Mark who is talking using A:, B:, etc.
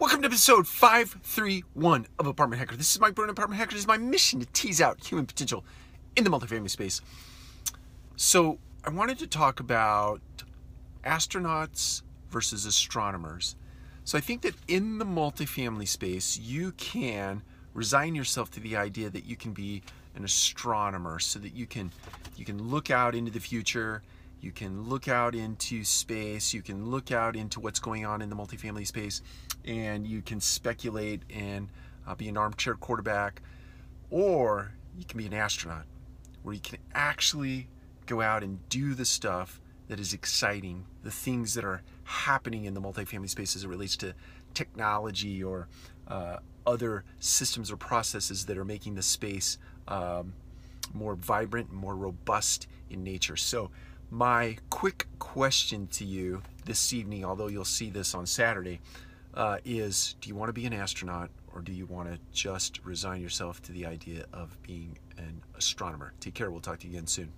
A: Welcome to episode 531 of Apartment Hacker. This is Mike Brewer, Apartment Hacker. It is my mission to tease out human potential in the multifamily space. So, I wanted to talk about astronauts versus astronomers. So, I think that in the multifamily space, you can resign yourself to the idea that you can be an astronomer so that you can you can look out into the future you can look out into space, you can look out into what's going on in the multifamily space, and you can speculate and uh, be an armchair quarterback, or you can be an astronaut where you can actually go out and do the stuff that is exciting, the things that are happening in the multifamily space as it relates to technology or uh, other systems or processes that are making the space um, more vibrant, more robust in nature. So, my quick question to you this evening, although you'll see this on Saturday, uh, is do you want to be an astronaut or do you want to just resign yourself to the idea of being an astronomer? Take care. We'll talk to you again soon.